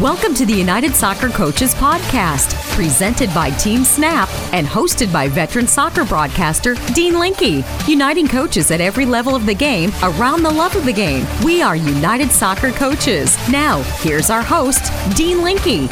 Welcome to the United Soccer Coaches Podcast, presented by Team Snap and hosted by veteran soccer broadcaster Dean Linke, uniting coaches at every level of the game around the love of the game. We are United Soccer Coaches. Now, here's our host, Dean Linke.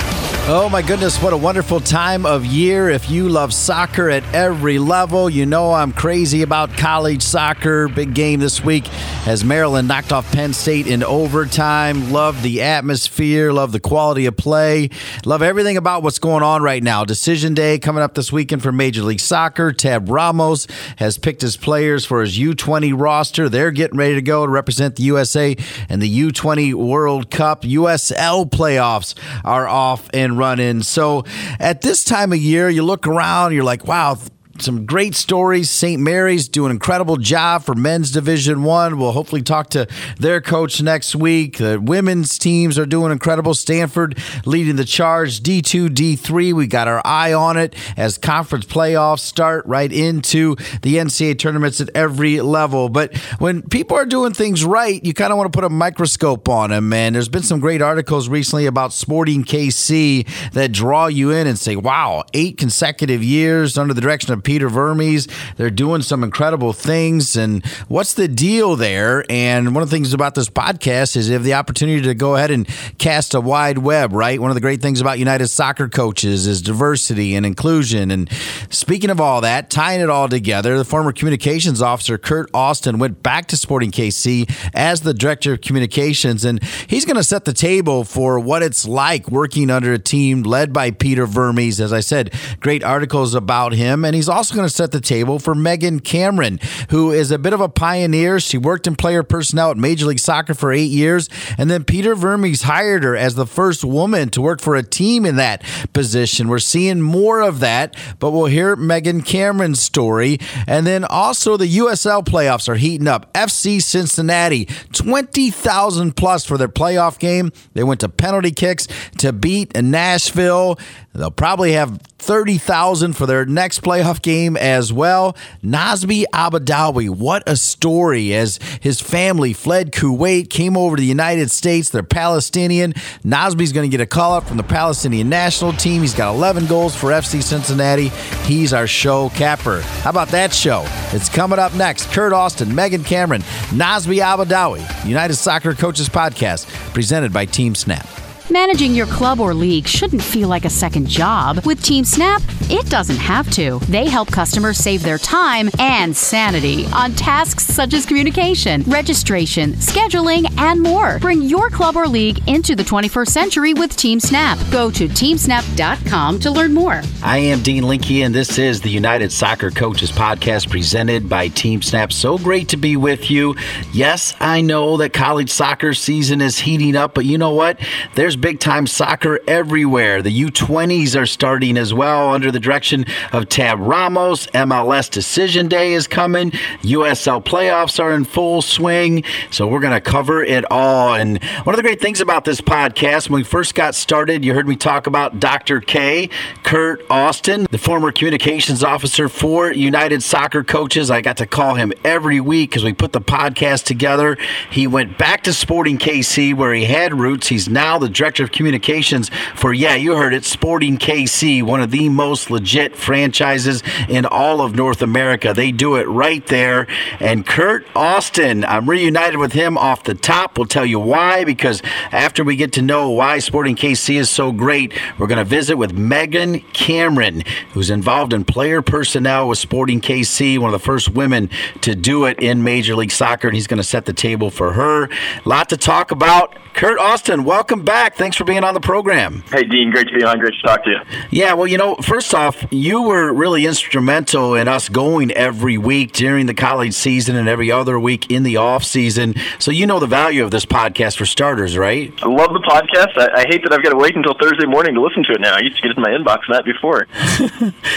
Oh my goodness, what a wonderful time of year. If you love soccer at every level, you know I'm crazy about college soccer. Big game this week as Maryland knocked off Penn State in overtime. Love the atmosphere, love the quality of play, love everything about what's going on right now. Decision day coming up this weekend for Major League Soccer. Tab Ramos has picked his players for his U20 roster. They're getting ready to go to represent the USA in the U20 World Cup. USL playoffs are off and running. So at this time of year, you look around, you're like, wow, some great stories. St. Mary's do an incredible job for men's Division One. We'll hopefully talk to their coach next week. The women's teams are doing incredible. Stanford leading the charge. D two, D three. We got our eye on it as conference playoffs start right into the NCAA tournaments at every level. But when people are doing things right, you kind of want to put a microscope on them. And there's been some great articles recently about Sporting KC that draw you in and say, "Wow, eight consecutive years under the direction of Peter Vermes. They're doing some incredible things. And what's the deal there? And one of the things about this podcast is you have the opportunity to go ahead and cast a wide web, right? One of the great things about United Soccer Coaches is diversity and inclusion. And speaking of all that, tying it all together, the former communications officer, Kurt Austin, went back to Sporting KC as the director of communications. And he's going to set the table for what it's like working under a team led by Peter Vermes. As I said, great articles about him. And he's also also going to set the table for Megan Cameron, who is a bit of a pioneer. She worked in player personnel at Major League Soccer for eight years, and then Peter Vermes hired her as the first woman to work for a team in that position. We're seeing more of that, but we'll hear Megan Cameron's story. And then also the USL playoffs are heating up. FC Cincinnati, 20,000 plus for their playoff game. They went to penalty kicks to beat Nashville. They'll probably have 30,000 for their next playoff game as well. Nazmi Albadawi, what a story as his family fled Kuwait, came over to the United States. They're Palestinian. Nazmi's going to get a call up from the Palestinian national team. He's got 11 goals for FC Cincinnati. He's our show capper. How about that show? It's coming up next. Kurt Austin, Megan Cameron, Nazmi Albadawi, United Soccer Coaches Podcast, presented by Team Snap. Managing your club or league shouldn't feel like a second job. With Team Snap, it doesn't have to. They help customers save their time and sanity on tasks such as communication, registration, scheduling, and more. Bring your club or league into the 21st century with Team Snap. Go to teamsnap.com to learn more. I am Dean Linke, and this is the United Soccer Coaches Podcast presented by Team Snap. So great to be with you. Yes, I know that college soccer season is heating up, but you know what? There's big time soccer everywhere. The U20s are starting as well under the direction of Tab Ramos. MLS Decision Day is coming. USL playoffs are in full swing. So we're going to cover it all. And one of the great things about this podcast, when we first got started, you heard me talk about Dr. K, Kurt Austin, the former communications officer for United Soccer Coaches. I got to call him every week because we put the podcast together. He went back to Sporting KC where he had roots. He's now the director director of communications for, yeah, you heard it, Sporting KC, one of the most legit franchises in all of North America. They do it right there. And Kurt Austin, I'm reunited with him off the top. We'll tell you why, because after we get to know why Sporting KC is so great, we're going to visit with Megan Cameron, who's involved in player personnel with Sporting KC, one of the first women to do it in Major League Soccer, and he's going to set the table for her. A lot to talk about. Kurt Austin, welcome back. Thanks for being on the program. Hey, Dean. Great to be on. Great to talk to you. Yeah, well, you know, first off, you were really instrumental in us going every week during the college season and every other week in the off season. So you know the value of this podcast for starters, right? I love the podcast. I, I hate that I've got to wait until Thursday morning to listen to it now. I used to get it in my inbox that before.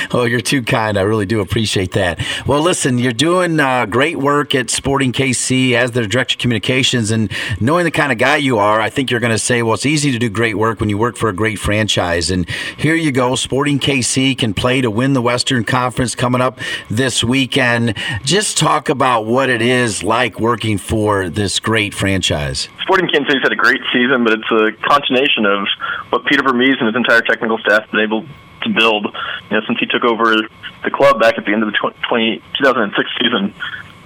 oh, you're too kind. I really do appreciate that. Well, listen, you're doing uh, great work at Sporting KC as their director of communications, and knowing the kind of guy you are are, I think you're going to say, well, it's easy to do great work when you work for a great franchise. And here you go. Sporting KC can play to win the Western Conference coming up this weekend. Just talk about what it is like working for this great franchise. Sporting City's had a great season, but it's a continuation of what Peter Vermes and his entire technical staff have been able to build you know, since he took over the club back at the end of the 20, 2006 season.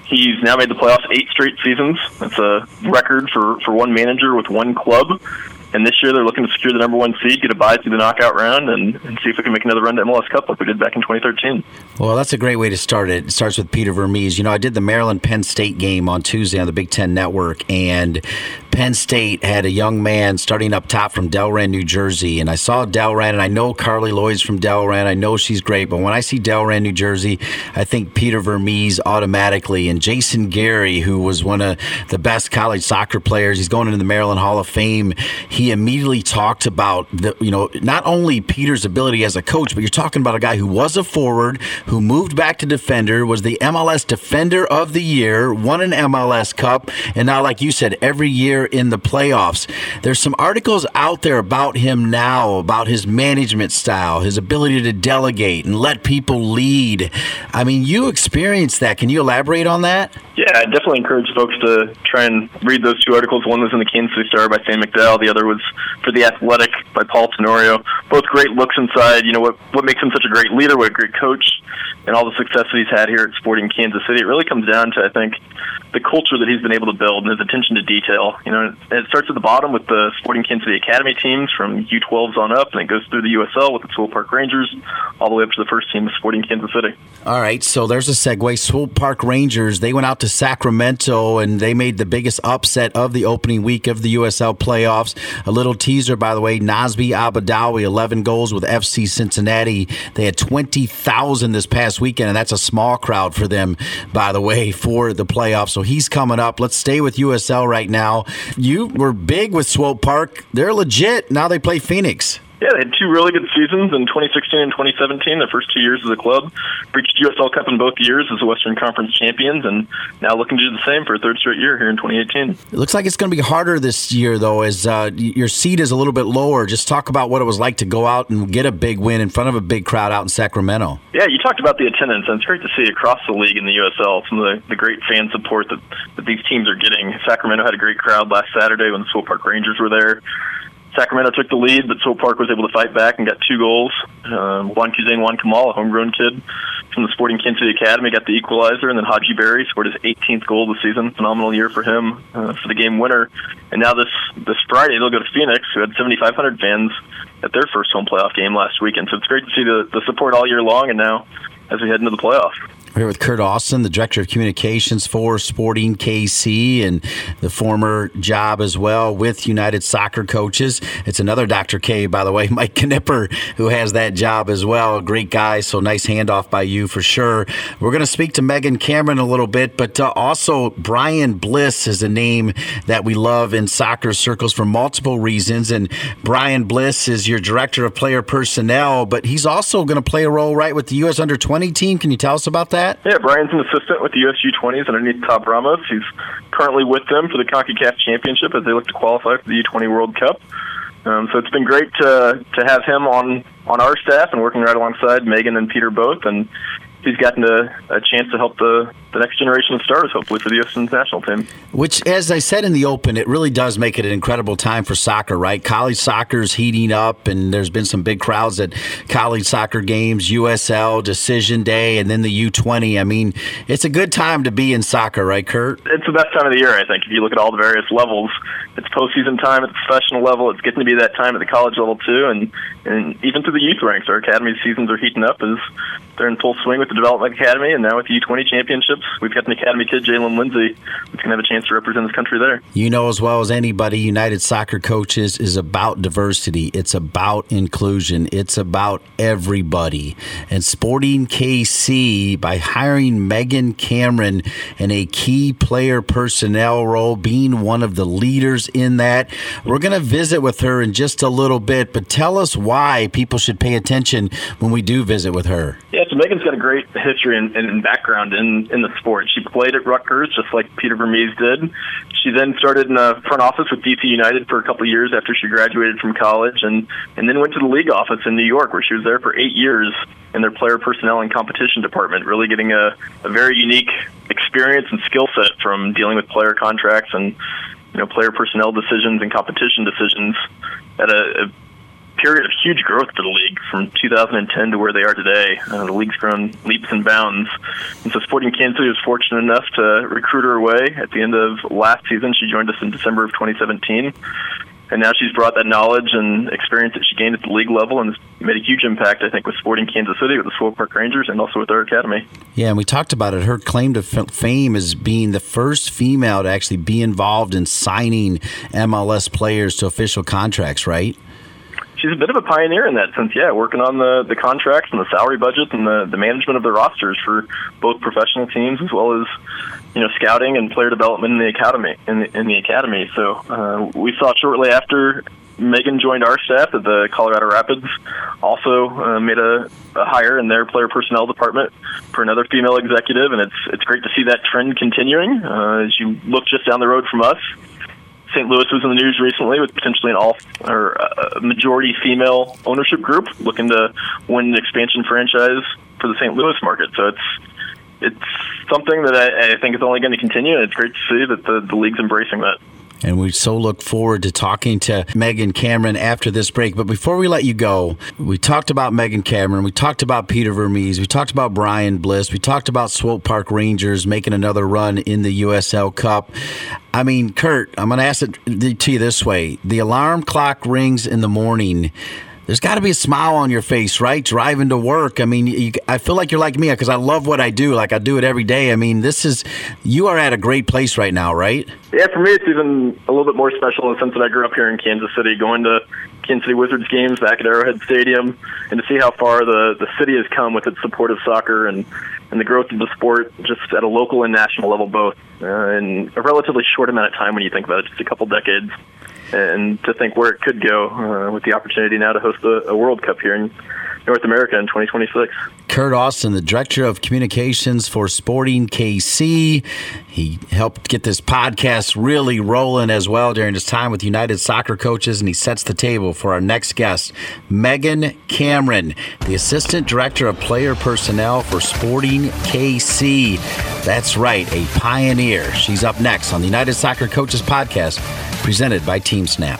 He's now made the playoffs eight straight seasons. That's a record for, for one manager with one club. And this year they're looking to secure the number one seed, get a bye through the knockout round, and, and see if we can make another run to MLS Cup like we did back in 2013. Well, that's a great way to start it. It starts with Peter Vermes. You know, I did the Maryland Penn State game on Tuesday on the Big Ten Network, and Penn State had a young man starting up top from Delran, New Jersey, and I saw Delran, and I know Carli Lloyd's from Delran. I know she's great, but when I see Delran, New Jersey, I think Peter Vermes automatically, and Jason Garey, who was one of the best college soccer players. He's going into the Maryland Hall of Fame. He immediately talked about the, you know, not only Peter's ability as a coach, but you're talking about a guy who was a forward, who moved back to defender, was the MLS Defender of the Year, won an MLS Cup, and now, like you said, every year in the playoffs. There's some articles out there about him now, about his management style, his ability to delegate and let people lead. I mean, you experienced that. Can you elaborate on that? Yeah, I definitely encourage folks to try and read those two articles. One was in the Kansas City Star by Sam McDowell. The other was for The Athletic by Paul Tenorio. Both great looks inside. You know what what makes him such a great leader, what a great coach, and all the success that he's had here at Sporting Kansas City. It really comes down to I think the culture that he's been able to build and his attention to detail. You know, it starts at the bottom with the Sporting Kansas City Academy teams from U12s on up, and it goes through the USL with the Swope Park Rangers, all the way up to the first team, of Sporting Kansas City. All right, so there's a segue. Swope Park Rangers, they went out to Sacramento and they made the biggest upset of the opening week of the USL playoffs. A little teaser, by the way, Nazmi Albadawi, 11 goals with FC Cincinnati. They had 20,000 this past weekend, and that's a small crowd for them, by the way, for the playoffs. So he's coming up. Let's stay with USL right now. You were big with Swope Park. They're legit. Now they play Phoenix. Yeah, they had two really good seasons in 2016 and 2017, their first two years as a club. Reached USL Cup in both years as the Western Conference champions, and now looking to do the same for a third straight year here in 2018. It looks like it's going to be harder this year, though, as uh, your seed is a little bit lower. Just talk about what it was like to go out and get a big win in front of a big crowd out in Sacramento. Yeah, you talked about the attendance, and it's great to see across the league in the USL some of the, the great fan support that, that these teams are getting. Sacramento had a great crowd last Saturday when the Swope Park Rangers were there. Sacramento took the lead, but Swope Park was able to fight back and got two goals. Um, Wan Kuzain Wan Kamal, a homegrown kid from the Sporting Kansas City Academy, got the equalizer, and then Hadji Barry scored his 18th goal of the season. Phenomenal year for him uh, for the game winner. And now this this Friday they'll go to Phoenix, who had 7,500 fans at their first home playoff game last weekend. So it's great to see the, the support all year long, and now as we head into the playoffs. We're here with Kurt Austin, the Director of Communications for Sporting KC and the former job as well with United Soccer Coaches. It's another Dr. K, by the way, Mike Knipper, who has that job as well. Great guy, so nice handoff by you for sure. We're going to speak to Megan Cameron a little bit, but uh, also Brian Bliss is a name that we love in soccer circles for multiple reasons. And Brian Bliss is your Director of Player Personnel, but he's also going to play a role right with the U.S. Under 20 team. Can you tell us about that? Yeah, Brian's an assistant with the USU 20s underneath Tab Ramos. He's currently with them for the CONCACAF Championship as they look to qualify for the U20 World Cup. Um, so it's been great to to have him on on our staff and working right alongside Megan and Peter both, and he's gotten a, a chance to help the, the next generation of stars, hopefully, for the U.S. national team. Which, as I said in the open, it really does make it an incredible time for soccer, right? College soccer is heating up, and there's been some big crowds at college soccer games, USL, Decision Day, and then the U20. I mean, it's a good time to be in soccer, right, Kurt? It's the best time of the year, I think. If you look at all the various levels, it's postseason time at the professional level. It's getting to be that time at the college level, too, and, and even through the youth ranks. Our academy seasons are heating up as they're in full swing with the Development Academy, and now with the U20 championships, we've got an Academy kid, Jaylin Lindsey, who's going to have a chance to represent his country there. You know as well as anybody, United Soccer Coaches is about diversity. It's about inclusion. It's about everybody. And Sporting KC, by hiring Megan Cameron in a key player personnel role, being one of the leaders in that, we're going to visit with her in just a little bit. But tell us why people should pay attention when we do visit with her. Yeah, So Megan's got a great history and, background in, in the sport. She played at Rutgers just like Peter Vermes did. She then started in the front office with DC United for a couple of years after she graduated from college, and and then went to the league office in New York, where she was there for eight years in their player personnel and competition department, really getting a, a very unique experience and skill set from dealing with player contracts and you know player personnel decisions and competition decisions at a, a period of huge growth for the league from 2010 to where they are today. Uh, the league's grown leaps and bounds. And so Sporting Kansas City was fortunate enough to recruit her away at the end of last season. She joined us in December of 2017 and now she's brought that knowledge and experience that she gained at the league level and has made a huge impact, I think, with Sporting Kansas City, with the Swope Park Rangers, and also with our academy. Yeah, and we talked about it. Her claim to fame is being the first female to actually be involved in signing MLS players to official contracts, right? She's a bit of a pioneer in that sense. Yeah, working on the the contracts and the salary budget and the the management of the rosters for both professional teams as well as you know scouting and player development in the academy in the, in the academy. So uh, we saw shortly after Megan joined our staff at the Colorado Rapids also uh, made a, a hire in their player personnel department for another female executive, and it's it's great to see that trend continuing. Uh, as you look just down the road from us, St. Louis was in the news recently with potentially an all or a majority female ownership group looking to win an expansion franchise for the St. Louis market. So it's it's something that I, I think is only going to continue, and it's great to see that the, the league's embracing that. And we so look forward to talking to Megan Cameron after this break. But before we let you go, we talked about Megan Cameron. We talked about Peter Vermes. We talked about Brian Bliss. We talked about Swope Park Rangers making another run in the USL Cup. I mean, Kurt, I'm going to ask it to you this way. The alarm clock rings in the morning there's got to be a smile on your face, right? Driving to work. I mean, you, I feel like you're like me because I love what I do. Like I do it every day. I mean, this is you are at a great place right now, right? Yeah, for me, it's even a little bit more special in the sense that I grew up here in Kansas City, going to Kansas City Wizards games back at Arrowhead Stadium, and to see how far the the city has come with its support of soccer and and the growth of the sport, just at a local and national level, both uh, in a relatively short amount of time when you think about it, just a couple decades and to think where it could go uh, with the opportunity now to host a, a World Cup here in North America in 2026. Kurt Austin, the Director of Communications for Sporting KC. He helped get this podcast really rolling as well during his time with United Soccer Coaches, and he sets the table for our next guest, Megan Cameron, the Assistant Director of Player Personnel for Sporting KC. That's right, a pioneer. She's up next on the United Soccer Coaches podcast, presented by Team Snap.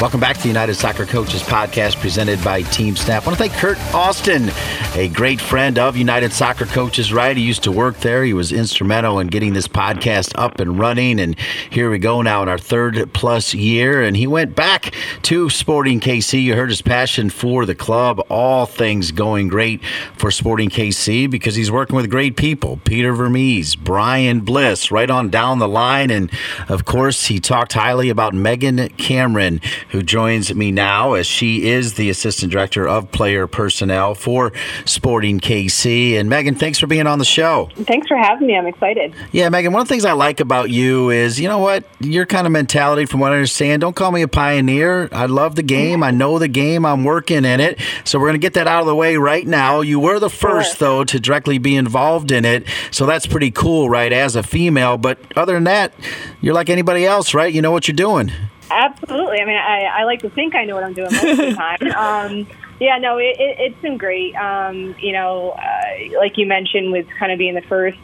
Welcome back to the United Soccer Coaches podcast presented by Team Snap. I want to thank Kurt Austin, a great friend of United Soccer Coaches, right? He used to work there. He was instrumental in getting this podcast up and running. And here we go now in our third plus year. And he went back to Sporting KC. You heard his passion for the club, all things going great for Sporting KC because he's working with great people Peter Vermes, Brian Bliss, right on down the line. And of course, he talked highly about Megan Cameron who joins me now as she is the assistant director of player personnel for Sporting KC. And Megan, thanks for being on the show. Thanks for having me. I'm excited. Yeah, Megan, one of the things I like about you is, you know what, your kind of mentality, from what I understand, don't call me a pioneer. I love the game. I know the game. I'm working in it. So we're going to get that out of the way right now. You were the first, sure. though, to directly be involved in it. So that's pretty cool, right, as a female. But other than that, you're like anybody else, right? You know what you're doing. Absolutely. I mean, I, I like to think I know what I'm doing most of the time. Um, yeah, no, it, it, it's been great. Um, you know, uh, like you mentioned, with kind of being the first,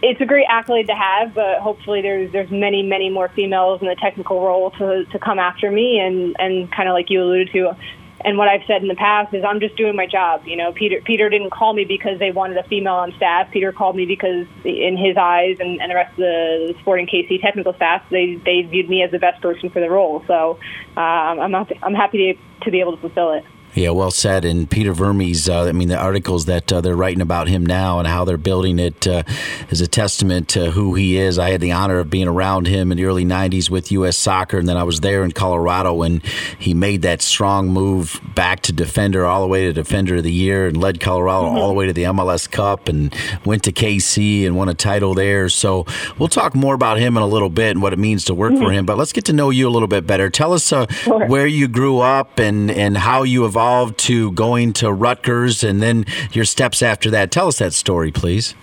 it's a great accolade to have. But hopefully, there's there's many many more females in the technical role to to come after me, and and kind of like you alluded to, and what I've said in the past is I'm just doing my job. You know, Peter Peter didn't call me because they wanted a female on staff. Peter called me because, in his eyes, and, and the rest of the Sporting KC technical staff, they they viewed me as the best person for the role. So um, I'm not, I'm happy to to be able to fulfill it. Yeah, well said. And Peter Vermes, uh, I mean, the articles that uh, they're writing about him now and how they're building it uh, is a testament to who he is. I had the honor of being around him in the early 90s with U.S. Soccer, and then I was there in Colorado when he made that strong move back to defender, all the way to defender of the year, and led Colorado mm-hmm. all the way to the MLS Cup and went to KC and won a title there. So we'll talk more about him in a little bit and what it means to work mm-hmm. for him. But let's get to know you a little bit better. Tell us uh, sure. where you grew up and, and how you evolved evolved to going to Rutgers and then your steps after that. Tell us that story, please.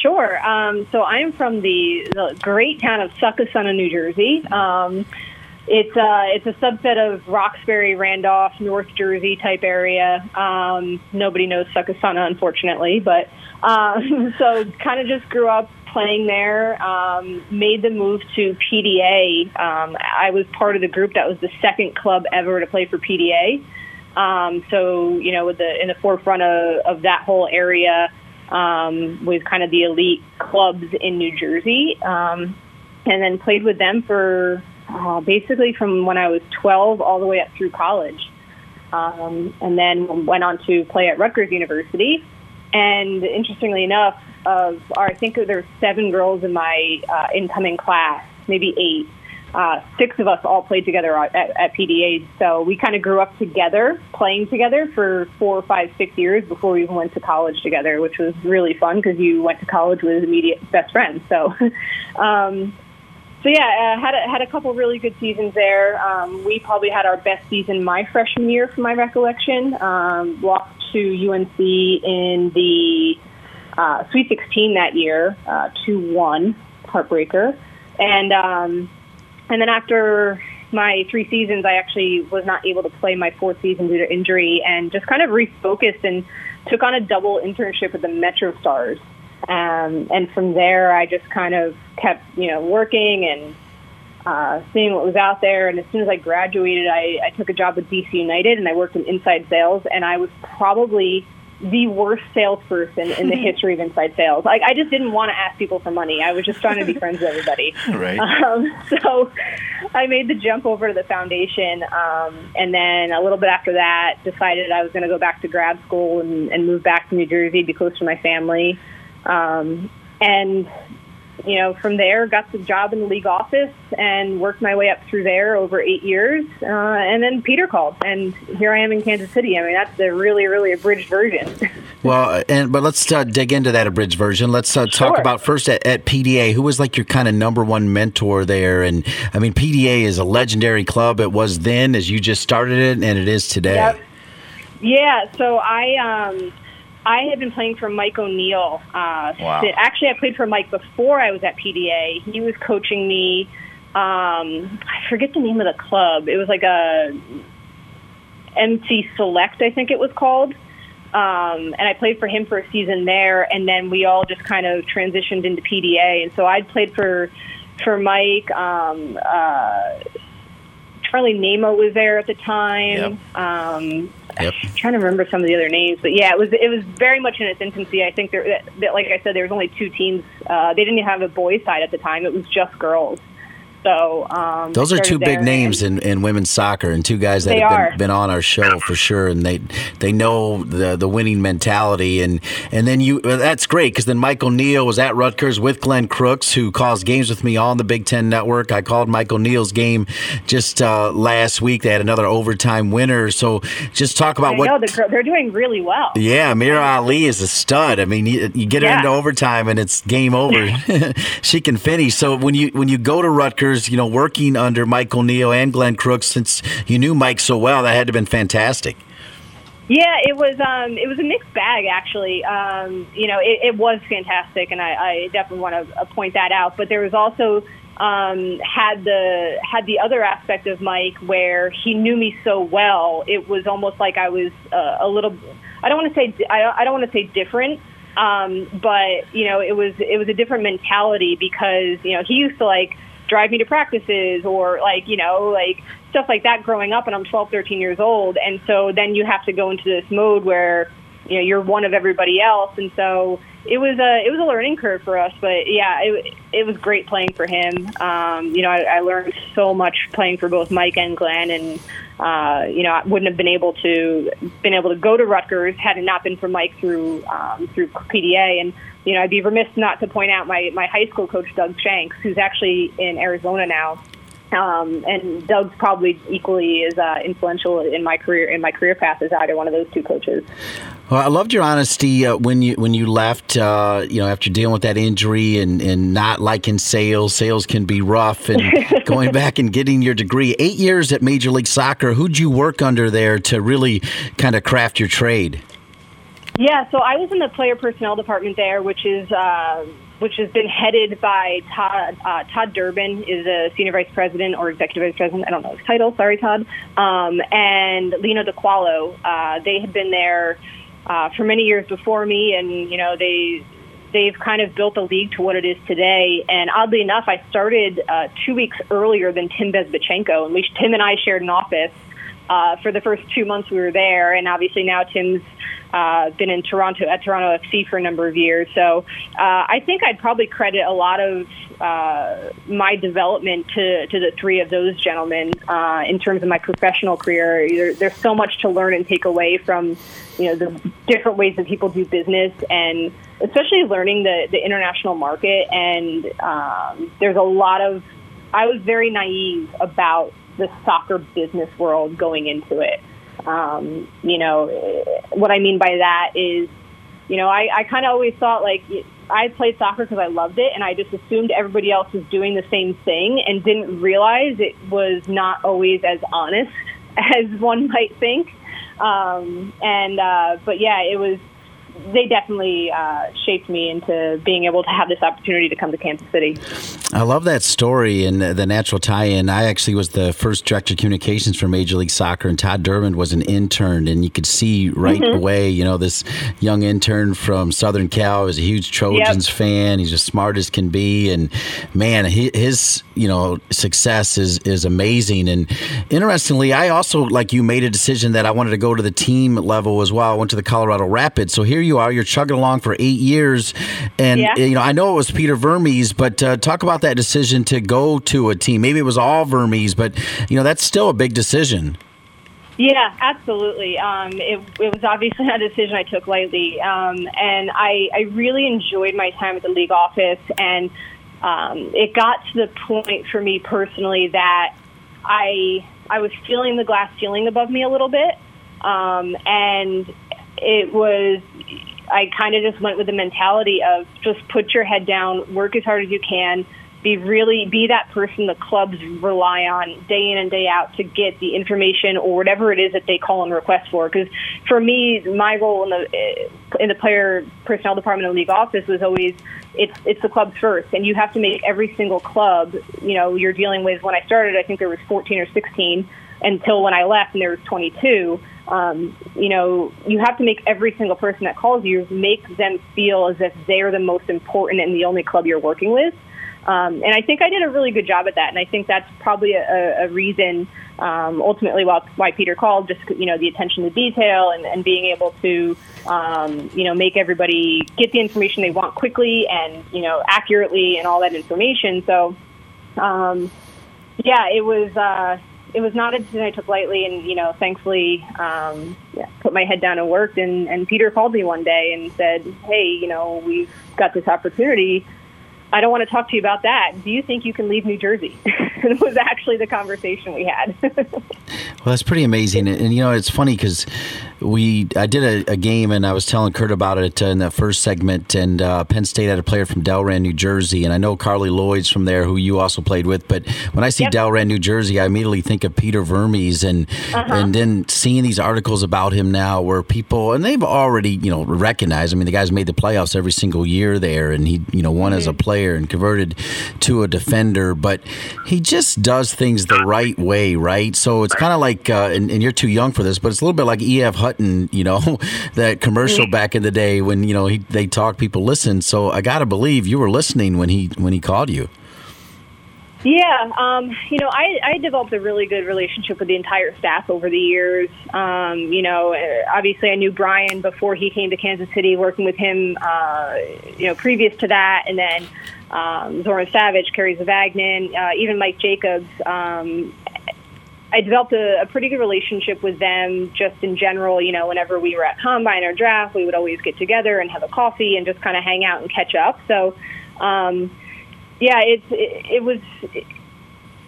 Sure. Um, so I'm from the, the, great town of Succasunna, New Jersey. Um, it's uh, it's a subset of Roxbury, Randolph, North Jersey type area. Um, nobody knows Succasunna, unfortunately, but um, so kind of just grew up playing there. Um, made the move to PDA. Um, I was part of the group that was the second club ever to play for PDA. Um, so you know, with the in the forefront of, of that whole area um, was kind of the elite clubs in New Jersey, um, and then played with them for uh, basically from when I was 12 all the way up through college, um, and then went on to play at Rutgers University. And interestingly enough, of or I think there were seven girls in my uh, incoming class, maybe eight uh, six of us all played together at, at PDA. So we kind of grew up together, playing together for four, five, six years before we even went to college together, which was really fun because you went to college with immediate best friends. So, um, so yeah, uh, had a, had a couple really good seasons there. Um, we probably had our best season my freshman year, from my recollection. Um, lost to UNC in the uh, Sweet 16 that year, uh, two one, heartbreaker, and. Um, and then after my three seasons, I actually was not able to play my fourth season due to injury and just kind of refocused and took on a double internship with the Metro Stars. Um, and from there, I just kind of kept, you know, working and uh, seeing what was out there. And as soon as I graduated, I, I took a job with DC United and I worked in inside sales. And I was probably the worst salesperson in the history of inside sales. Like I just didn't want to ask people for money. I was just trying to be friends with everybody. Right. Um, so I made the jump over to the foundation, um, and then a little bit after that, decided I was going to go back to grad school and, and move back to New Jersey, be close to my family. Um, and you know, from there, got the job in the league office and worked my way up through there over eight years. Uh, and then Peter called, and here I am in Kansas City. I mean, that's a really, really abridged version. well, and but let's uh, dig into that abridged version. Let's uh, talk sure. about first at, at, PDA. Who was like your kind of number one mentor there? And I mean, PDA is a legendary club. It was then, as you just started it, and it is today. Yep. Yeah. So I. Um, I had been playing for Mike O'Neill. Uh, wow. Actually, I played for Mike before I was at PDA. He was coaching me. Um, I forget the name of the club. It was like a MC Select, I think it was called. Um, and I played for him for a season there, and then we all just kind of transitioned into PDA. And so I'd played for for Mike. Um, uh, Charlie Naimo was there at the time. Yep. Um, Yep. Trying to remember some of the other names, but yeah, it was it was very much in its infancy. I think there, that, like I said, there was only two teams. Uh, they didn't have a boys' side at the time. It was just girls. So um, those are two big names in, in women's soccer, and two guys that have been, been, on our show for sure, and they they know the the winning mentality, and and then you that's great because then Mike O'Neill was at Rutgers with Glenn Crooks, who calls games with me on the Big Ten Network. I called Mike O'Neill's game just uh, last week. They had another overtime winner. So just talk about I what know, they're, they're, doing really well. Yeah, Amirah Ali is a stud. I mean, you, you get her yeah. into overtime and it's game over. she can finish. So when you when you go to Rutgers years, you know, working under Mike O'Neill and Glenn Crooks, since you knew Mike so well, that had to have been fantastic. Yeah, it was. Um, it was a mixed bag, actually. Um, you know, it, it was fantastic, and I, I definitely want to uh, point that out. But there was also um, had the had the other aspect of Mike where he knew me so well. It was almost like I was uh, a little. I don't want to say. I I don't want to say different. Um, but you know, it was it was a different mentality because you know he used to like drive me to practices or like you know like stuff like that growing up and i'm 12 13 years old and so then you have to go into this mode where you know you're one of everybody else, and so it was a it was a learning curve for us. But yeah, it it was great playing for him. Um, you know, I, I learned so much playing for both Mike and Glenn, and uh, you know, I wouldn't have been able to been able to go to Rutgers had it not been for Mike through um, through PDA. And you know, I'd be remiss not to point out my my high school coach Doug Shanks, who's actually in Arizona now. Um, and Doug's probably equally as uh, influential in my career in my career path as either one of those two coaches. Well, I loved your honesty uh, when you when you left. Uh, you know, after dealing with that injury and, and not liking sales, sales can be rough. And going back and getting your degree, eight years at Major League Soccer. Who'd you work under there to really kind of craft your trade? Yeah, so I was in the player personnel department there, which is uh, which has been headed by Todd. Uh, Todd Durbin is a senior vice president or executive vice president. I don't know his title. Sorry, Todd. Um, and Lino DiCuollo. Uh, they had been there uh, for many years before me, and you know they they've kind of built the league to what it is today. And oddly enough, I started uh, two weeks earlier than Tim Bezbatchenko, and we Tim and I shared an office uh, for the first two months we were there. And obviously now Tim's uh, been in Toronto at Toronto FC for a number of years. So uh, I think I'd probably credit a lot of uh, my development to, to the three of those gentlemen uh, in terms of my professional career. There, there's so much to learn and take away from you know the different ways that people do business and especially learning the, the international market. And um, there's a lot of I was very naive about the soccer business world going into it. Um, you know, what I mean by that is, you know, I, I kind of always thought like I played soccer because I loved it, and I just assumed everybody else was doing the same thing, and didn't realize it was not always as honest as one might think. Um, and uh, but yeah, it was they definitely uh, shaped me into being able to have this opportunity to come to Kansas City. I love that story and the natural tie-in. I actually was the first director of communications for Major League Soccer, and Todd Durbin was an intern, and you could see right mm-hmm. away, you know, this young intern from Southern Cal is a huge Trojans yep. fan. He's as smart as can be, and man, his you know success is is amazing. And interestingly, I also like you made a decision that I wanted to go to the team level as well. I went to the Colorado Rapids, so here you are. You're chugging along for eight years, and yeah. you know I know it was Peter Vermes, but uh, talk about that decision to go to a team. Maybe it was all Vermes, but you know that's still a big decision. Yeah, absolutely. Um, it, it was obviously not a decision I took lightly, um, and I, I really enjoyed my time at the league office. And um, it got to the point for me personally that I I was feeling the glass ceiling above me a little bit, um, and it was I kind of just went with the mentality of just put your head down, work as hard as you can, be really be that person the clubs rely on day in and day out to get the information or whatever it is that they call and request for. Because for me, my role in the eh, in the player personnel department and league office was always it's it's the clubs first, and you have to make every single club. You know, you're dealing with. When I started, I think there was 14 or 16 until when I left, and there was 22 um, you know, you have to make every single person that calls you make them feel as if they're the most important and the only club you're working with. Um, and I think I did a really good job at that. And I think that's probably a, a reason, um, ultimately, why, why Peter called, just, you know, the attention to detail and, and being able to, um, you know, make everybody get the information they want quickly and, you know, accurately and all that information. So, um, yeah, it was, uh, it was not a decision I took lightly, and you know, thankfully, um, yeah, put my head down and worked. And, and Peter called me one day and said, "Hey, you know, we've got this opportunity. I don't want to talk to you about that. Do you think you can leave New Jersey?" it was actually the conversation we had. well, that's pretty amazing, and, and you know, it's funny because we I did a, a, game and I was telling Kurt about it in the first segment. And uh, Penn State had a player from Delran, New Jersey, and I know Carli Lloyd's from there, who you also played with. But when I see yep. Delran, New Jersey, I immediately think of Peter Vermes, and uh-huh. and then seeing these articles about him now, where people and they've already you know recognized. I mean, the guy's made the playoffs every single year there, and he you know won mm-hmm. as a mm-hmm. Player and converted to a defender, but he just does things the right way, right? So it's kind of like, uh, and, and, you're too young for this, but it's a little bit like E.F. Hutton, you know, that commercial back in the day when you know he, they talk, people listen. So I got to believe you were listening when he when he called you. Yeah, um, you know, I, I developed a really good relationship with the entire staff over the years. Um, you know, obviously I knew Brian before he came to Kansas City, working with him, uh, you know, previous to that, and then um, Zoran Savage, Kerry Zavagnin, uh, even Mike Jacobs. Um, I developed a, a pretty good relationship with them just in general. You know, whenever we were at Combine or draft, we would always get together and have a coffee and just kind of hang out and catch up. So, um, yeah, it's it, it was it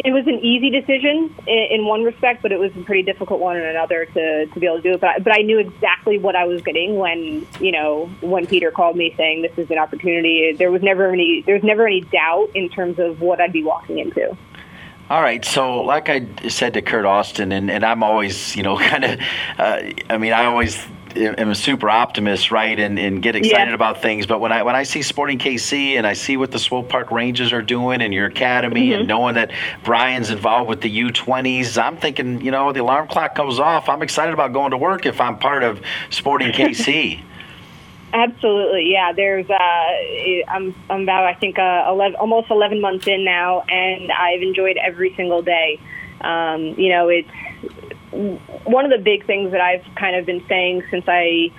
was an easy decision in, in one respect, but it was a pretty difficult one in another to, to be able to do it. But I, but I knew exactly what I was getting when you know when Peter called me saying this is an opportunity. There was never any there was never any doubt in terms of what I'd be walking into. All right. So, like I said to Kurt Austin, and, and I'm always, you know, kind of, uh, I mean, I always am a super optimist, right, and, and get excited yeah. about things. But when I when I see Sporting KC and I see what the Swope Park Rangers are doing and your academy, mm-hmm. and knowing that Brian's involved with the U20s, I'm thinking, you know, the alarm clock goes off. I'm excited about going to work if I'm part of Sporting KC. Absolutely, yeah. There's, uh, I'm, I'm about, I think, uh, 11, almost 11 months in now, and I've enjoyed every single day. Um, you know, it's one of the big things that I've kind of been saying since I,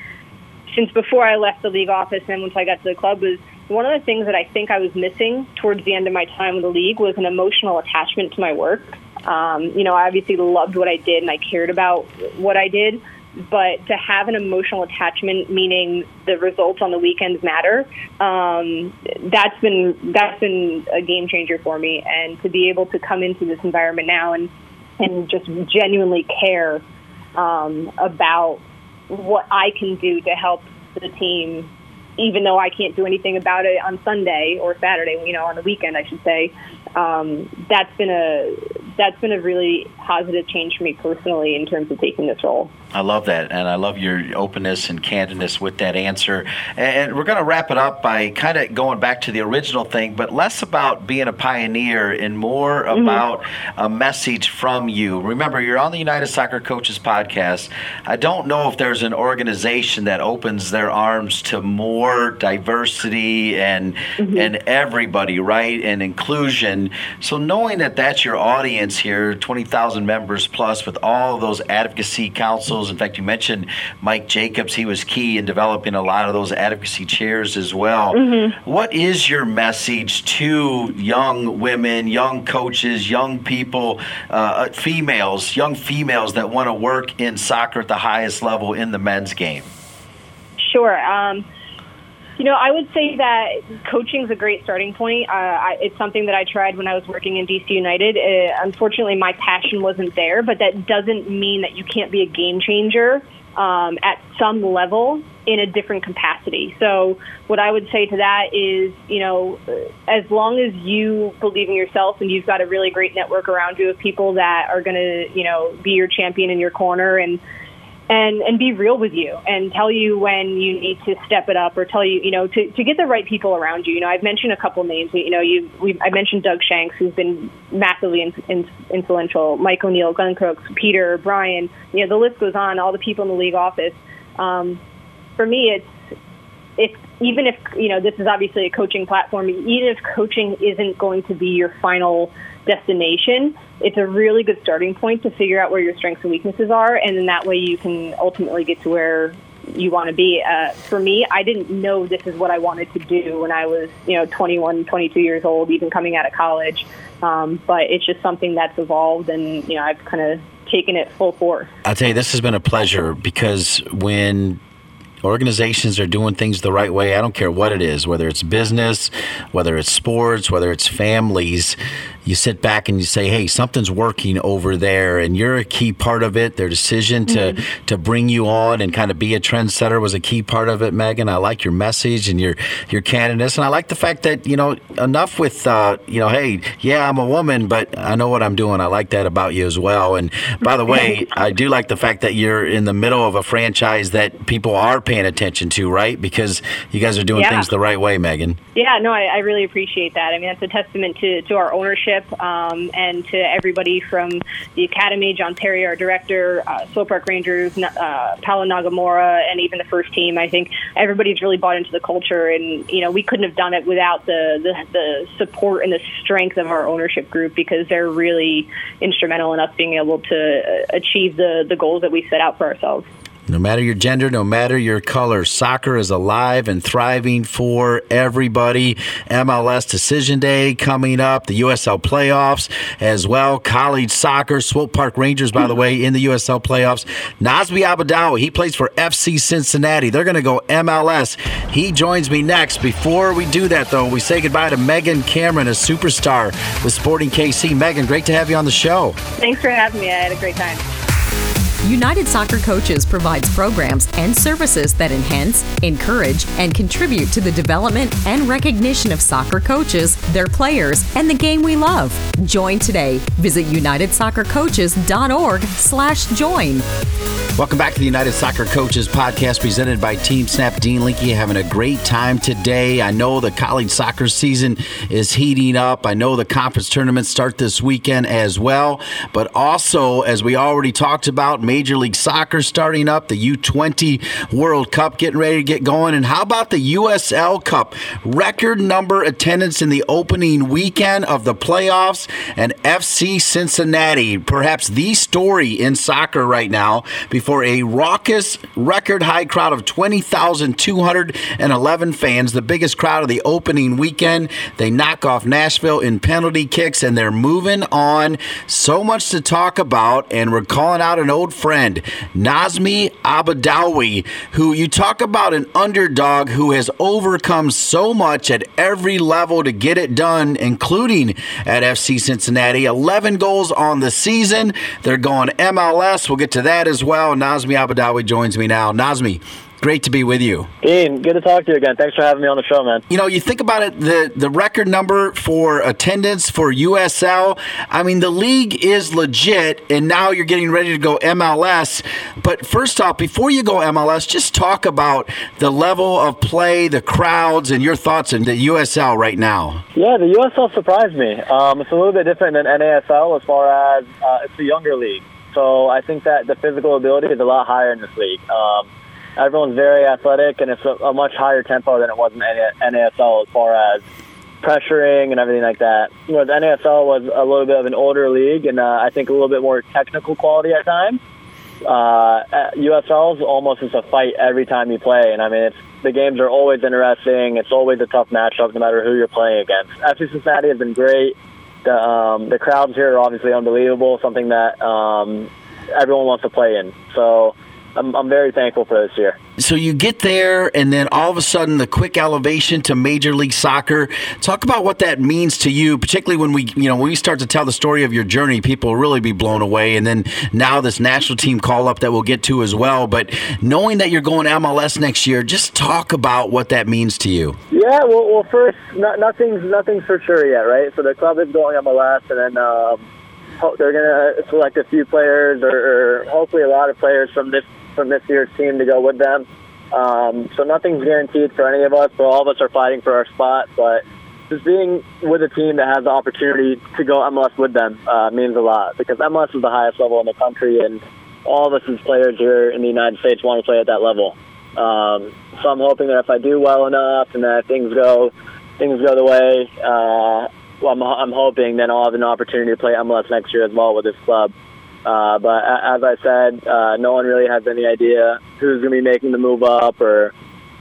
since before I left the league office and once I got to the club was one of the things that I think I was missing towards the end of my time with the league was an emotional attachment to my work. Um, you know, I obviously loved what I did and I cared about what I did but to have an emotional attachment, meaning the results on the weekends matter, um, that's been that's been a game changer for me. And to be able to come into this environment now and and just genuinely care um, about what I can do to help the team, even though I can't do anything about it on Sunday or Saturday, you know, on the weekend, I should say. Um, that's been a that's been a really positive change for me personally in terms of taking this role. I love that, and I love your openness and candidness with that answer. And we're going to wrap it up by kind of going back to the original thing, but less about being a pioneer and more mm-hmm. about a message from you. Remember, you're on the United Soccer Coaches podcast. I don't know if there's an organization that opens their arms to more diversity and mm-hmm. and everybody, right, and inclusion. So knowing that that's your audience here, 20,000 members plus, with all those advocacy councils In fact, you mentioned Mike Jacobs. He was key in developing a lot of those advocacy chairs as well. Mm-hmm. What is your message to young women, young coaches, young people, uh, females, young females that want to work in soccer at the highest level in the men's game? Sure. Um, you know, I would say that coaching is a great starting point. Uh, I, it's something that I tried when I was working in DC United. Uh, unfortunately, my passion wasn't there, but that doesn't mean that you can't be a game changer um, at some level in a different capacity. So, what I would say to that is, you know, as long as you believe in yourself and you've got a really great network around you of people that are going to, you know, be your champion in your corner and and and be real with you and tell you when you need to step it up or tell you you know to, to get the right people around you. You know I've mentioned a couple names. You know you we I mentioned Doug Shanks who's been massively in, in, influential. Mike O'Neill Glenn Crooks Peter Brian. You know the list goes on. All the people in the league office. Um, for me it's if even if you know this is obviously a coaching platform even if coaching isn't going to be your final destination, it's a really good starting point to figure out where your strengths and weaknesses are, and then that way you can ultimately get to where you want to be. Uh, for me, I didn't know this is what I wanted to do when I was, you know, 21, 22 years old, even coming out of college. Um, but it's just something that's evolved, and you know, I've kind of taken it full force. I'll tell you, this has been a pleasure because when organizations are doing things the right way. I don't care what it is, whether it's business, whether it's sports, whether it's families you sit back and you say, "Hey, something's working over there," and you're a key part of it. Their decision to mm-hmm. to bring you on and kind of be a trendsetter was a key part of it, Megan. I like your message and your your candidness, and I like the fact that you know enough with uh, you know, hey, yeah, I'm a woman, but I know what I'm doing. I like that about you as well. And by the way, I do like the fact that you're in the middle of a franchise that people are paying attention to, right? Because you guys are doing Yeah. things the right way, Megan. Yeah, no, I, I really appreciate that. I mean, that's a testament to, to our ownership um, and to everybody from the academy, Jon Parry, our director, uh, Swope Park Rangers, uh, Paolo Nagamura, and even the first team. I think everybody's really bought into the culture, and you know, we couldn't have done it without the the, the support and the strength of our ownership group because they're really instrumental in us being able to uh, achieve the the goals that we set out for ourselves. No matter your gender, no matter your color, soccer is alive and thriving for everybody. MLS Decision Day coming up, the USL playoffs as well. College soccer, Swope Park Rangers, by the way, in the USL playoffs. Nazmi Albadawi, he plays for FC Cincinnati. They're going to go MLS. He joins me next. Before we do that, though, we say goodbye to Megan Cameron, a superstar with Sporting KC. Megan, great to have you on the show. Thanks for having me. I had a great time. United Soccer Coaches provides programs and services that enhance, encourage, and contribute to the development and recognition of soccer coaches, their players, and the game we love. Join today. Visit unitedsoccercoaches.org/join. Welcome back to the United Soccer Coaches podcast presented by TeamSnap. Dean Linke having a great time today. I know the college soccer season is heating up. I know the conference tournaments start this weekend as well. But also, as we already talked about, Major League Soccer starting up, the U20 World Cup getting ready to get going. And how about the USL Cup? Record number attendance in the opening weekend of the playoffs and FC Cincinnati, perhaps the story in soccer right now, before a raucous record high crowd of 20,211 fans, the biggest crowd of the opening weekend. They knock off Nashville in penalty kicks and they're moving on. So much to talk about, and we're calling out an old friend, Nazmi Albadawi, who you talk about an underdog who has overcome so much at every level to get it done, including at FC Cincinnati. 11 goals on the season. They're going MLS. We'll get to that as well. Nazmi Albadawi joins me now. Nazmi, great to be with you. Dean, good to talk to you again. Thanks for having me on the show, man. You know, you think about it, the, the record number for attendance for USL, I mean, the league is legit, and now you're getting ready to go MLS. But first off, before you go MLS, just talk about the level of play, the crowds, and your thoughts on the USL right now. Yeah, the USL surprised me. Um, it's a little bit different than NASL as far as uh, it's a younger league. So I think that the physical ability is a lot higher in this league. Um, everyone's very athletic, and it's a, a much higher tempo than it was in NASL as far as pressuring and everything like that. You know, the NASL was a little bit of an older league, and uh, I think a little bit more technical quality at times. Uh, USL is almost just a fight every time you play, and I mean, it's the games are always interesting. It's always a tough matchup, no matter who you're playing against. FC Cincinnati has been great. The um, the crowds here are obviously unbelievable. Something that um, everyone wants to play in. So I'm, I'm very thankful for this year. So you get there, and then all of a sudden, the quick elevation to Major League Soccer. Talk about what that means to you, particularly when we, you know, when we start to tell the story of your journey. People will really be blown away, and then now this national team call up that we'll get to as well. But knowing that you're going MLS next year, just talk about what that means to you. Yeah, well, well first, no, nothing's nothing's for sure yet, right? So the club is going MLS, and then um, they're going to select a few players, or, or hopefully a lot of players from this from this year's team to go with them. Um, so nothing's guaranteed for any of us, but all of us are fighting for our spot. But just being with a team that has the opportunity to go MLS with them uh, means a lot because MLS is the highest level in the country, and all of us as players here in the United States want to play at that level. Um, so I'm hoping that if I do well enough and that things go things go the way, uh, well, I'm, I'm hoping then I'll have an opportunity to play MLS next year as well with this club. Uh, but as I said, uh, no one really has any idea who's going to be making the move up or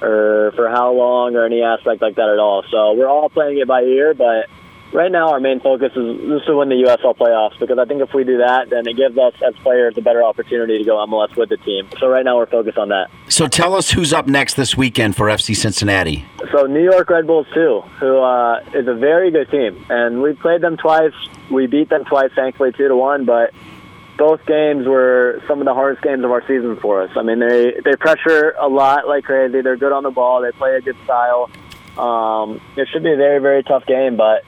or for how long or any aspect like that at all. So we're all playing it by ear, but right now our main focus is just to win the USL playoffs because I think if we do that, then it gives us as players a better opportunity to go MLS with the team. So right now we're focused on that. So tell us who's up next this weekend for FC Cincinnati. So New York Red Bulls too, who uh, is a very good team, and we played them twice. We beat them twice, thankfully two to one. But both games were some of the hardest games of our season for us. I mean, they they pressure a lot like crazy. They're good on the ball. They play a good style. Um, it should be a very very tough game, but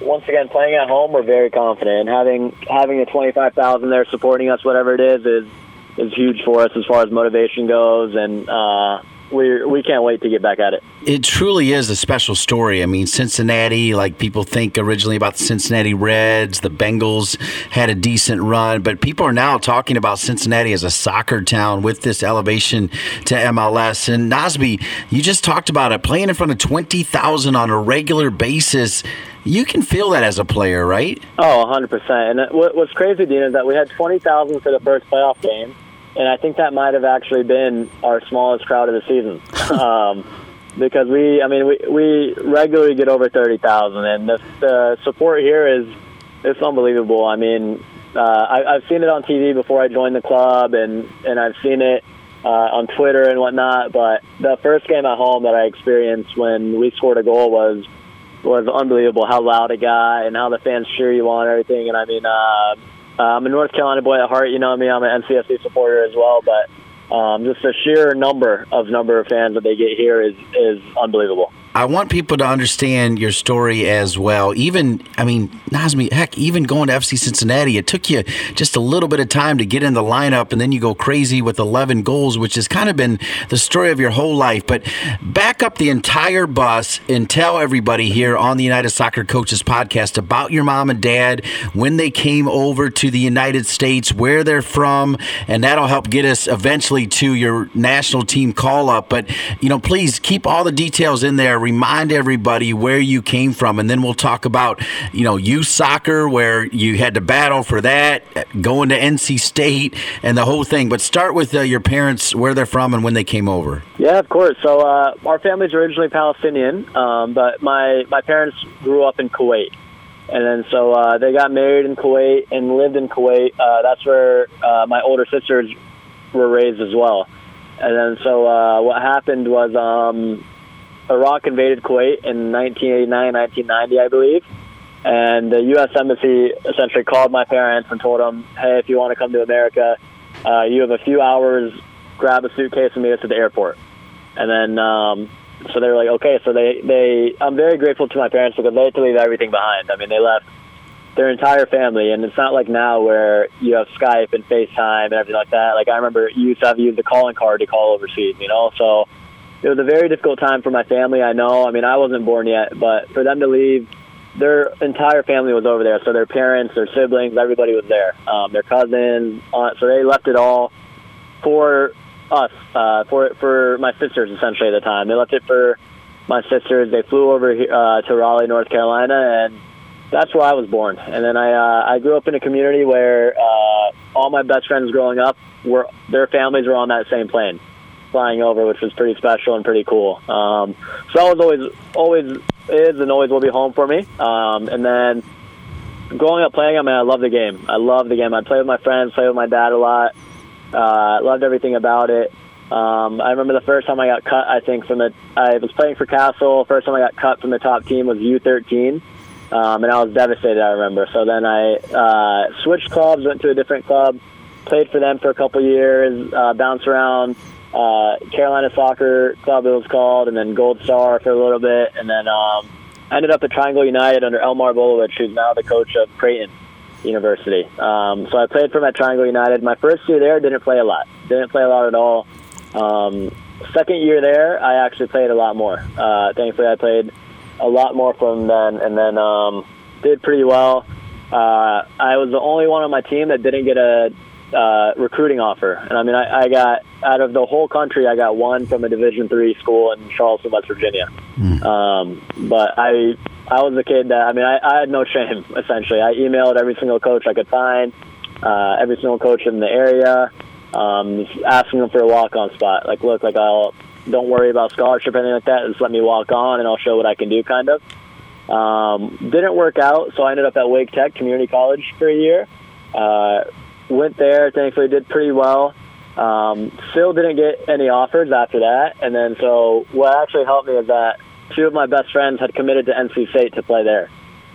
once again, playing at home, we're very confident. And having having the twenty five thousand there supporting us, whatever it is, is is huge for us as far as motivation goes. And uh, we we can't wait to get back at it. It truly is a special story. I mean, Cincinnati, like people think originally about the Cincinnati Reds, the Bengals had a decent run, but people are now talking about Cincinnati as a soccer town with this elevation to MLS. And Nazmi, you just talked about it, playing in front of 20,000 on a regular basis. You can feel that as a player, right? Oh, 100%. And what's crazy, Dean, is that we had 20,000 for the first playoff game and I think that might have actually been our smallest crowd of the season. um, because we, I mean, we, we regularly get over 30,000, and the, the support here is it's unbelievable. I mean, uh, I, I've seen it on TV before I joined the club, and, and I've seen it uh, on Twitter and whatnot. But the first game at home that I experienced when we scored a goal was was unbelievable. How loud it got and how the fans cheer you on and everything. And I mean, uh, uh, I'm a North Carolina boy at heart. You know me. I'm an NCFC supporter as well. But um, just the sheer number of number of fans that they get here is is unbelievable. I want people to understand your story as well. Even, I mean, Nazmi, heck, even going to FC Cincinnati, it took you just a little bit of time to get in the lineup, and then you go crazy with 11 goals, which has kind of been the story of your whole life. But back up the entire bus and tell everybody here on the United Soccer Coaches podcast about your mom and dad, when they came over to the United States, where they're from, and that'll help get us eventually to your national team call up. But, you know, please keep all the details in there remind everybody where you came from, and then we'll talk about you know youth soccer where you had to battle for that, going to NC State, and the whole thing. But start with uh, your parents, where they're from, and when they came over. Yeah, of course. So uh, our family's originally Palestinian, um, but my my parents grew up in Kuwait. And then so uh, they got married in Kuwait and lived in Kuwait. Uh, that's where uh, my older sisters were raised as well. And then so uh, what happened was um, Iraq invaded Kuwait in 1989, 1990, I believe. And the U.S. Embassy essentially called my parents and told them, hey, if you want to come to America, uh, you have a few hours, grab a suitcase and meet us at the airport. And then, um, so they were like, okay, so they, they, I'm very grateful to my parents because they had to leave everything behind. I mean, they left their entire family, and it's not like now where you have Skype and FaceTime and everything like that. Like I remember you used to have to use the calling card to call overseas, you know. So it was a very difficult time for my family. I know. I mean, I wasn't born yet, but for them to leave, their entire family was over there. So their parents, their siblings, everybody was there. Um, their cousins, aunt, so they left it all for us, uh, for for my sisters essentially at the time. They left it for my sisters. They flew over uh, to Raleigh, North Carolina, and that's where I was born. And then I uh, I grew up in a community where uh, all my best friends growing up were their families were on that same plane flying over, which was pretty special and pretty cool. Um, so that was always, always is and always will be home for me. Um, and then growing up playing, I mean, I love the game. I love the game. I play with my friends, play with my dad a lot. Uh, loved everything about it. Um, I remember the first time I got cut. I think from the I was playing for CASL. First time I got cut from the top team was U13, um, and I was devastated. I remember. So then I uh, switched clubs, went to a different club, played for them for a couple years, uh, bounced around, uh, Carolina Soccer Club, it was called, and then Gold Star for a little bit, and then um, ended up at Triangle United under Elmar Bolowich, who's now the coach of Creighton University. Um, so I played for my Triangle United. My first year there, didn't play a lot. Didn't play a lot at all. Um, second year there, I actually played a lot more. Uh, thankfully, I played a lot more from then, and then um, did pretty well. Uh, I was the only one on my team that didn't get a uh, recruiting offer. And I mean, I, I got out of the whole country, I got one from a Division three school in Charleston, West Virginia. Mm. Um, but I, I was a kid that I mean, I, I had no shame. Essentially, I emailed every single coach I could find, uh, every single coach in the area, um, asking them for a walk on spot. Like, look, like I'll don't worry about scholarship or anything like that. Just let me walk on, and I'll show what I can do, kind of. Um, didn't work out, so I ended up at Wake Tech Community College for a year. Uh, went there. Thankfully, did pretty well. Um, still didn't get any offers after that, and then so what actually helped me is that two of my best friends had committed to NC State to play there,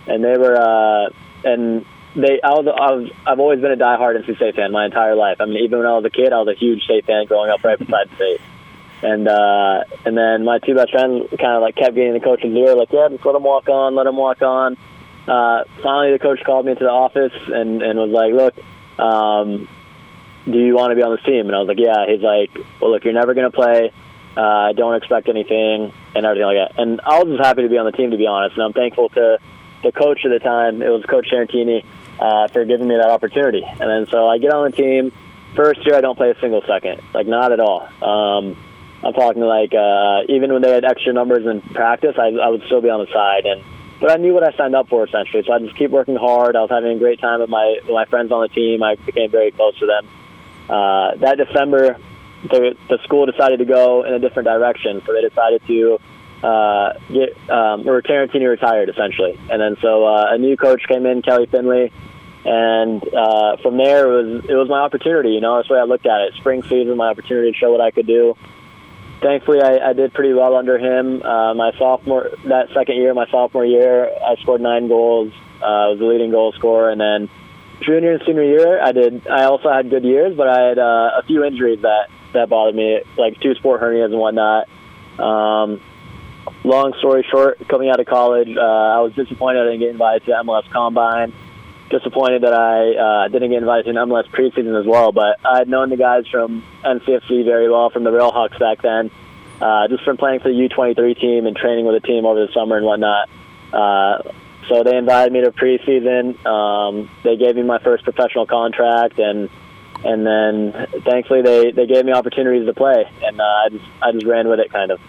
and they were uh, and they I was, I was I've always been a diehard NC State fan my entire life. I mean, even when I was a kid, I was a huge State fan growing up right beside State. And uh, and then my two best friends kind of like kept getting the coach's ear, like, yeah, just let him walk on, let him walk on. Uh, finally, the coach called me into the office and and was like, look, um, do you want to be on this team? And I was like, yeah. He's like, well, look, you're never going to play Uh, don't expect anything and everything like that. And I was just happy to be on the team, to be honest. And I'm thankful to the coach at the time. It was Coach Tarantini uh, for giving me that opportunity. And then so I get on the team. First year, I don't play a single second, like not at all. Um, I'm talking like uh, even when they had extra numbers in practice, I, I would still be on the side. And but I knew what I signed up for essentially. So I just keep working hard. I was having a great time with my with my friends on the team. I became very close to them. Uh, that December, the the school decided to go in a different direction. So they decided to uh, get um, or Tarantini retired essentially, and then so uh, a new coach came in, Kelly Findley, and uh, from there it was it was my opportunity. You know, that's the way I looked at it. Spring season, my opportunity to show what I could do. Thankfully, I, I did pretty well under him. Uh, my sophomore, that second year, my sophomore year, I scored nine goals. Uh, I was the leading goal scorer, and then junior and senior year, I did. I also had good years, but I had uh, a few injuries that that bothered me, like two sport hernias and whatnot. Um, long story short, coming out of college, uh, I was disappointed I didn't get invited to MLS Combine. Disappointed that I uh, didn't get invited to an MLS preseason as well. But I had known the guys from NCFC very well from the Railhawks back then, uh, just from playing for the U23 team and training with the team over the summer and whatnot. Uh, so they invited me to preseason. Um, they gave me my first professional contract, and and then thankfully they, they gave me opportunities to play, and uh, I just I just ran with it kind of.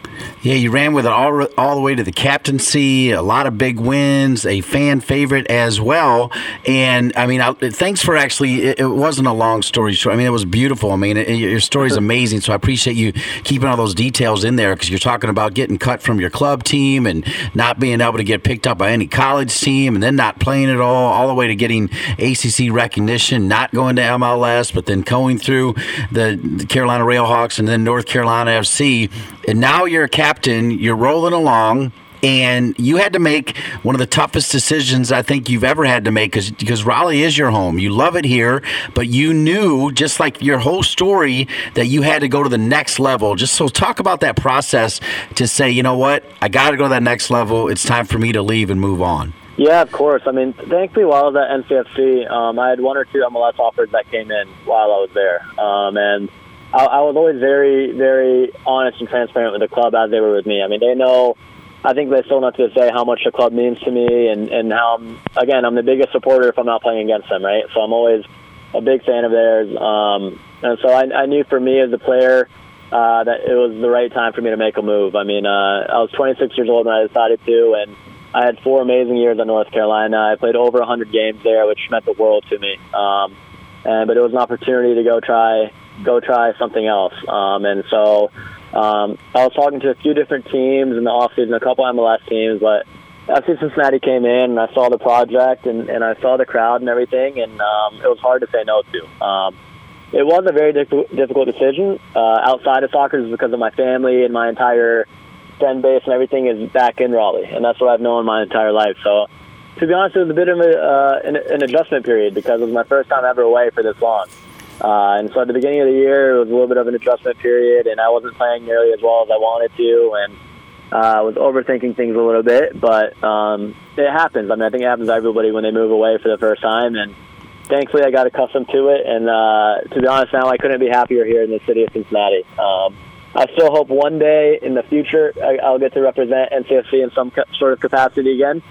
Yeah, you ran with it all all the way to the captaincy, a lot of big wins, a fan favorite as well. And I mean, I, thanks for actually. It, it, wasn't a long story short. I mean, it was beautiful. I mean, it, your story is amazing. So I appreciate you keeping all those details in there because you're talking about getting cut from your club team and not being able to get picked up by any college team, and then not playing at all, all the way to getting ACC recognition, not going to MLS, but then going through the, the Carolina Railhawks and then North Carolina FC, and now you're a captain. You're rolling along and you had to make one of the toughest decisions I think you've ever had to make because because Raleigh is your home. You love it here, but you knew just like your whole story that you had to go to the next level. Just so talk about that process to say, you know what, I got to go to that next level. It's time for me to leave and move on. Yeah, of course. I mean, thankfully, while I was at NCFC, um, I had one or two MLS offers that came in while I was there, um, and I, I was always very, very honest and transparent with the club as they were with me. I mean, they know. I think they still know to say how much the club means to me, and and how I'm, again I'm the biggest supporter if I'm not playing against them, right? So I'm always a big fan of theirs, um, and so I, I knew for me as a player. Uh, that it was the right time for me to make a move. I mean, uh, I was 26 years old when I decided to, and I had four amazing years at North Carolina. I played over 100 games there, which meant the world to me. Um, and but it was an opportunity to go try go try something else. Um, and so um, I was talking to a few different teams in the offseason, a couple MLS teams, but FC Cincinnati came in and I saw the project and, and I saw the crowd and everything, and um, it was hard to say no to. Um, it was a very difficult decision uh, outside of soccer, just because of my family and my entire friend base and everything is back in Raleigh, and that's what I've known my entire life. So, to be honest, it was a bit of a, uh, an, an adjustment period because it was my first time ever away for this long. Uh, and so at the beginning of the year, it was a little bit of an adjustment period, and I wasn't playing nearly as well as I wanted to, and uh, I was overthinking things a little bit. But um, it happens. I mean, I think it happens to everybody when they move away for the first time, and thankfully I got accustomed to it. And uh, to be honest, now I couldn't be happier here in the city of Cincinnati. Um, I still hope one day in the future I'll get to represent NCFC in some sort of capacity again.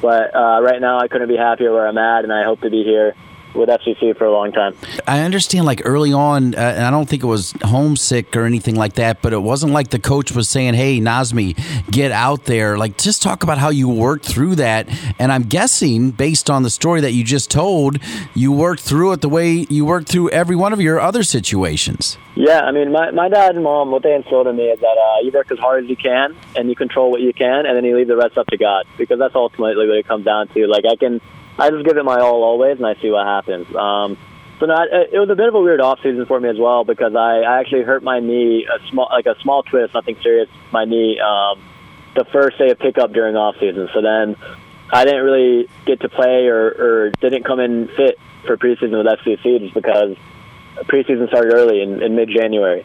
But uh, right now, I couldn't be happier where I'm at, and I hope to be here with FCC for a long time. I understand, like early on, uh, and I don't think it was homesick or anything like that, but it wasn't like the coach was saying, "Hey, Nazmi, get out there." Like, just talk about how you worked through that. And I'm guessing, based on the story that you just told, you worked through it the way you worked through every one of your other situations. Yeah, I mean, my my dad and mom, what they instilled in me is that uh, you work as hard as you can, and you control what you can, and then you leave the rest up to God, because that's ultimately what it comes down to. Like, I can I just give it my all always, and I see what happens. Um, so no, it was a bit of a weird off season for me as well because I, I actually hurt my knee, a small like a small twist, nothing serious. My knee, um, the first day of pickup during off season. So then I didn't really get to play or, or didn't come in fit for preseason with FCC just because preseason started early in, in mid January.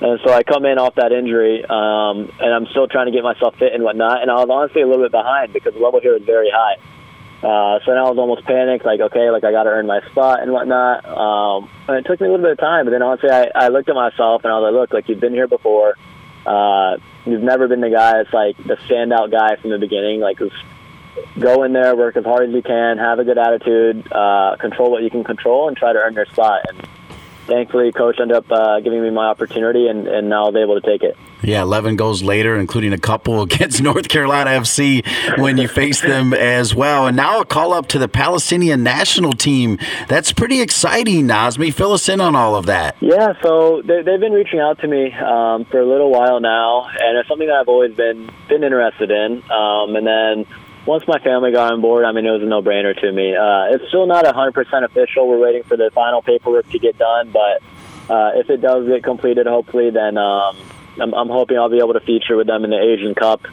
And so I come in off that injury, um, and I'm still trying to get myself fit and whatnot. And I was honestly a little bit behind because the level here is very high. Uh, so now I was almost panicked, like, okay, like I got to earn my spot and whatnot. Um, and it took me a little bit of time, but then honestly, I, I looked at myself and I was like, look, like you've been here before. uh, you've never been the guy that's like the standout guy from the beginning. Like, go in there, work as hard as you can, have a good attitude, uh, control what you can control, and try to earn your spot. And thankfully, coach ended up uh, giving me my opportunity, and, and now I was able to take it. Yeah, 11 goals later, including a couple against North Carolina FC when you faced them as well. And now a call up to the Palestinian national team. That's pretty exciting, Nazmi. Fill us in on all of that. Yeah, so they, have been reaching out to me um, for a little while now, and it's something that I've always been been interested in. Um, and then once my family got on board, I mean, it was a no-brainer to me. Uh, it's still not 100% official. We're waiting for the final paperwork to get done, but uh, if it does get completed, hopefully, then um, I'm, I'm hoping I'll be able to feature with them in the Asian Cup,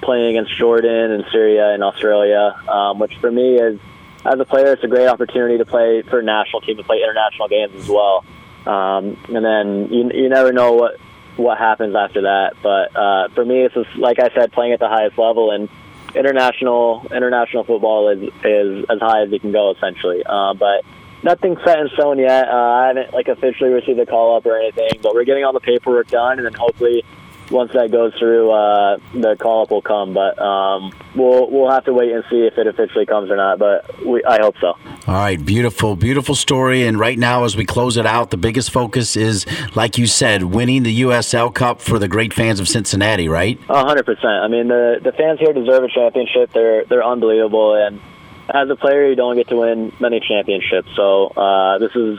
playing against Jordan and Syria and Australia, um, which for me is, as a player, it's a great opportunity to play for a national team, to play international games as well. Um, and then you, you never know what what happens after that. But uh, for me, it's just, like I said, playing at the highest level and international international football is is as high as you can go essentially. Uh, but nothing set in stone yet. Uh, I haven't like officially received a call up or anything, but we're getting all the paperwork done, and then hopefully once that goes through, uh, the call up will come. But um, we'll we'll have to wait and see if it officially comes or not. But we, I hope so. All right, beautiful, beautiful story. And right now, as we close it out, the biggest focus is, like you said, winning the USL Cup for the great fans of Cincinnati. Right? hundred percent. I mean, the the fans here deserve a championship. They're they're unbelievable, and as a player, you don't get to win many championships. So uh, this is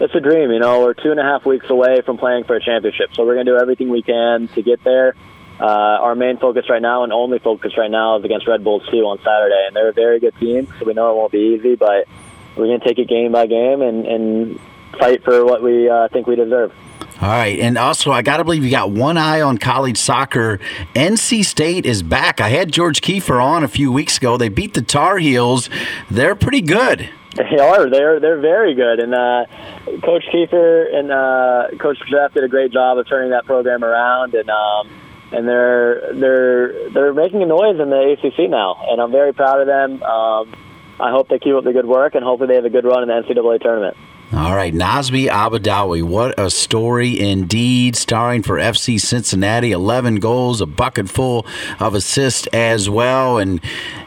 it's a dream. You know, we're two and a half weeks away from playing for a championship, so we're going to do everything we can to get there. Uh, our main focus right now and only focus right now is against Red Bulls 2 on Saturday, and they're a very good team, so we know it won't be easy, but we're going to take it game by game and, and fight for what we uh, think we deserve. All right, and also I got to believe you got one eye on college soccer. NC State is back. I had George Kiffe on a few weeks ago. They beat the Tar Heels. They're pretty good. They are. They're they're very good, and uh, Coach Kiffe and uh, Coach Jeff did a great job of turning that program around, and um, and they're they're they're making a noise in the ACC now, and I'm very proud of them. Um, I hope they keep up the good work, and hopefully they have a good run in the NCAA tournament. All right, Nazmi Albadawi, what a story indeed. Starring for FC Cincinnati, 11 goals, a bucket full of assists as well. And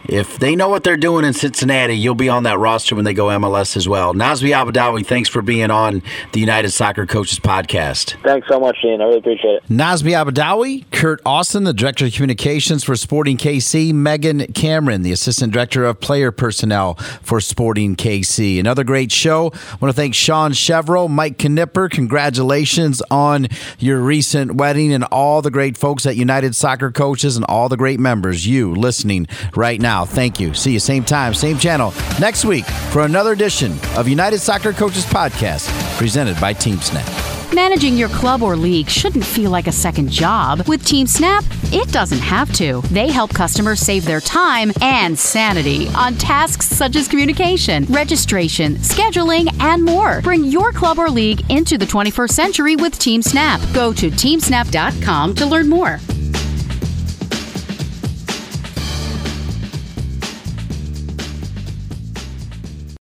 if they know what they're doing in Cincinnati, you'll be on that roster when they go MLS as well. Nazmi Albadawi, thanks for being on the United Soccer Coaches podcast. Thanks so much, Dean. I really appreciate it. Nazmi Albadawi, Kurt Austin, the Director of Communications for Sporting KC, Megan Cameron, the Assistant Director of Player Personnel for Sporting KC. Another great show. I want to thank Sean Chevrolet, Mike Knipper. Congratulations on your recent wedding and all the great folks at United Soccer Coaches and all the great members. You listening right now. Thank you. See you same time, same channel next week for another edition of United Soccer Coaches Podcast presented by TeamSnap. Managing your club or league shouldn't feel like a second job. With TeamSnap, it doesn't have to. They help customers save their time and sanity on tasks such as communication, registration, scheduling, and more. Bring your club or league into the 21st century with TeamSnap. Go to teamsnap.com to learn more.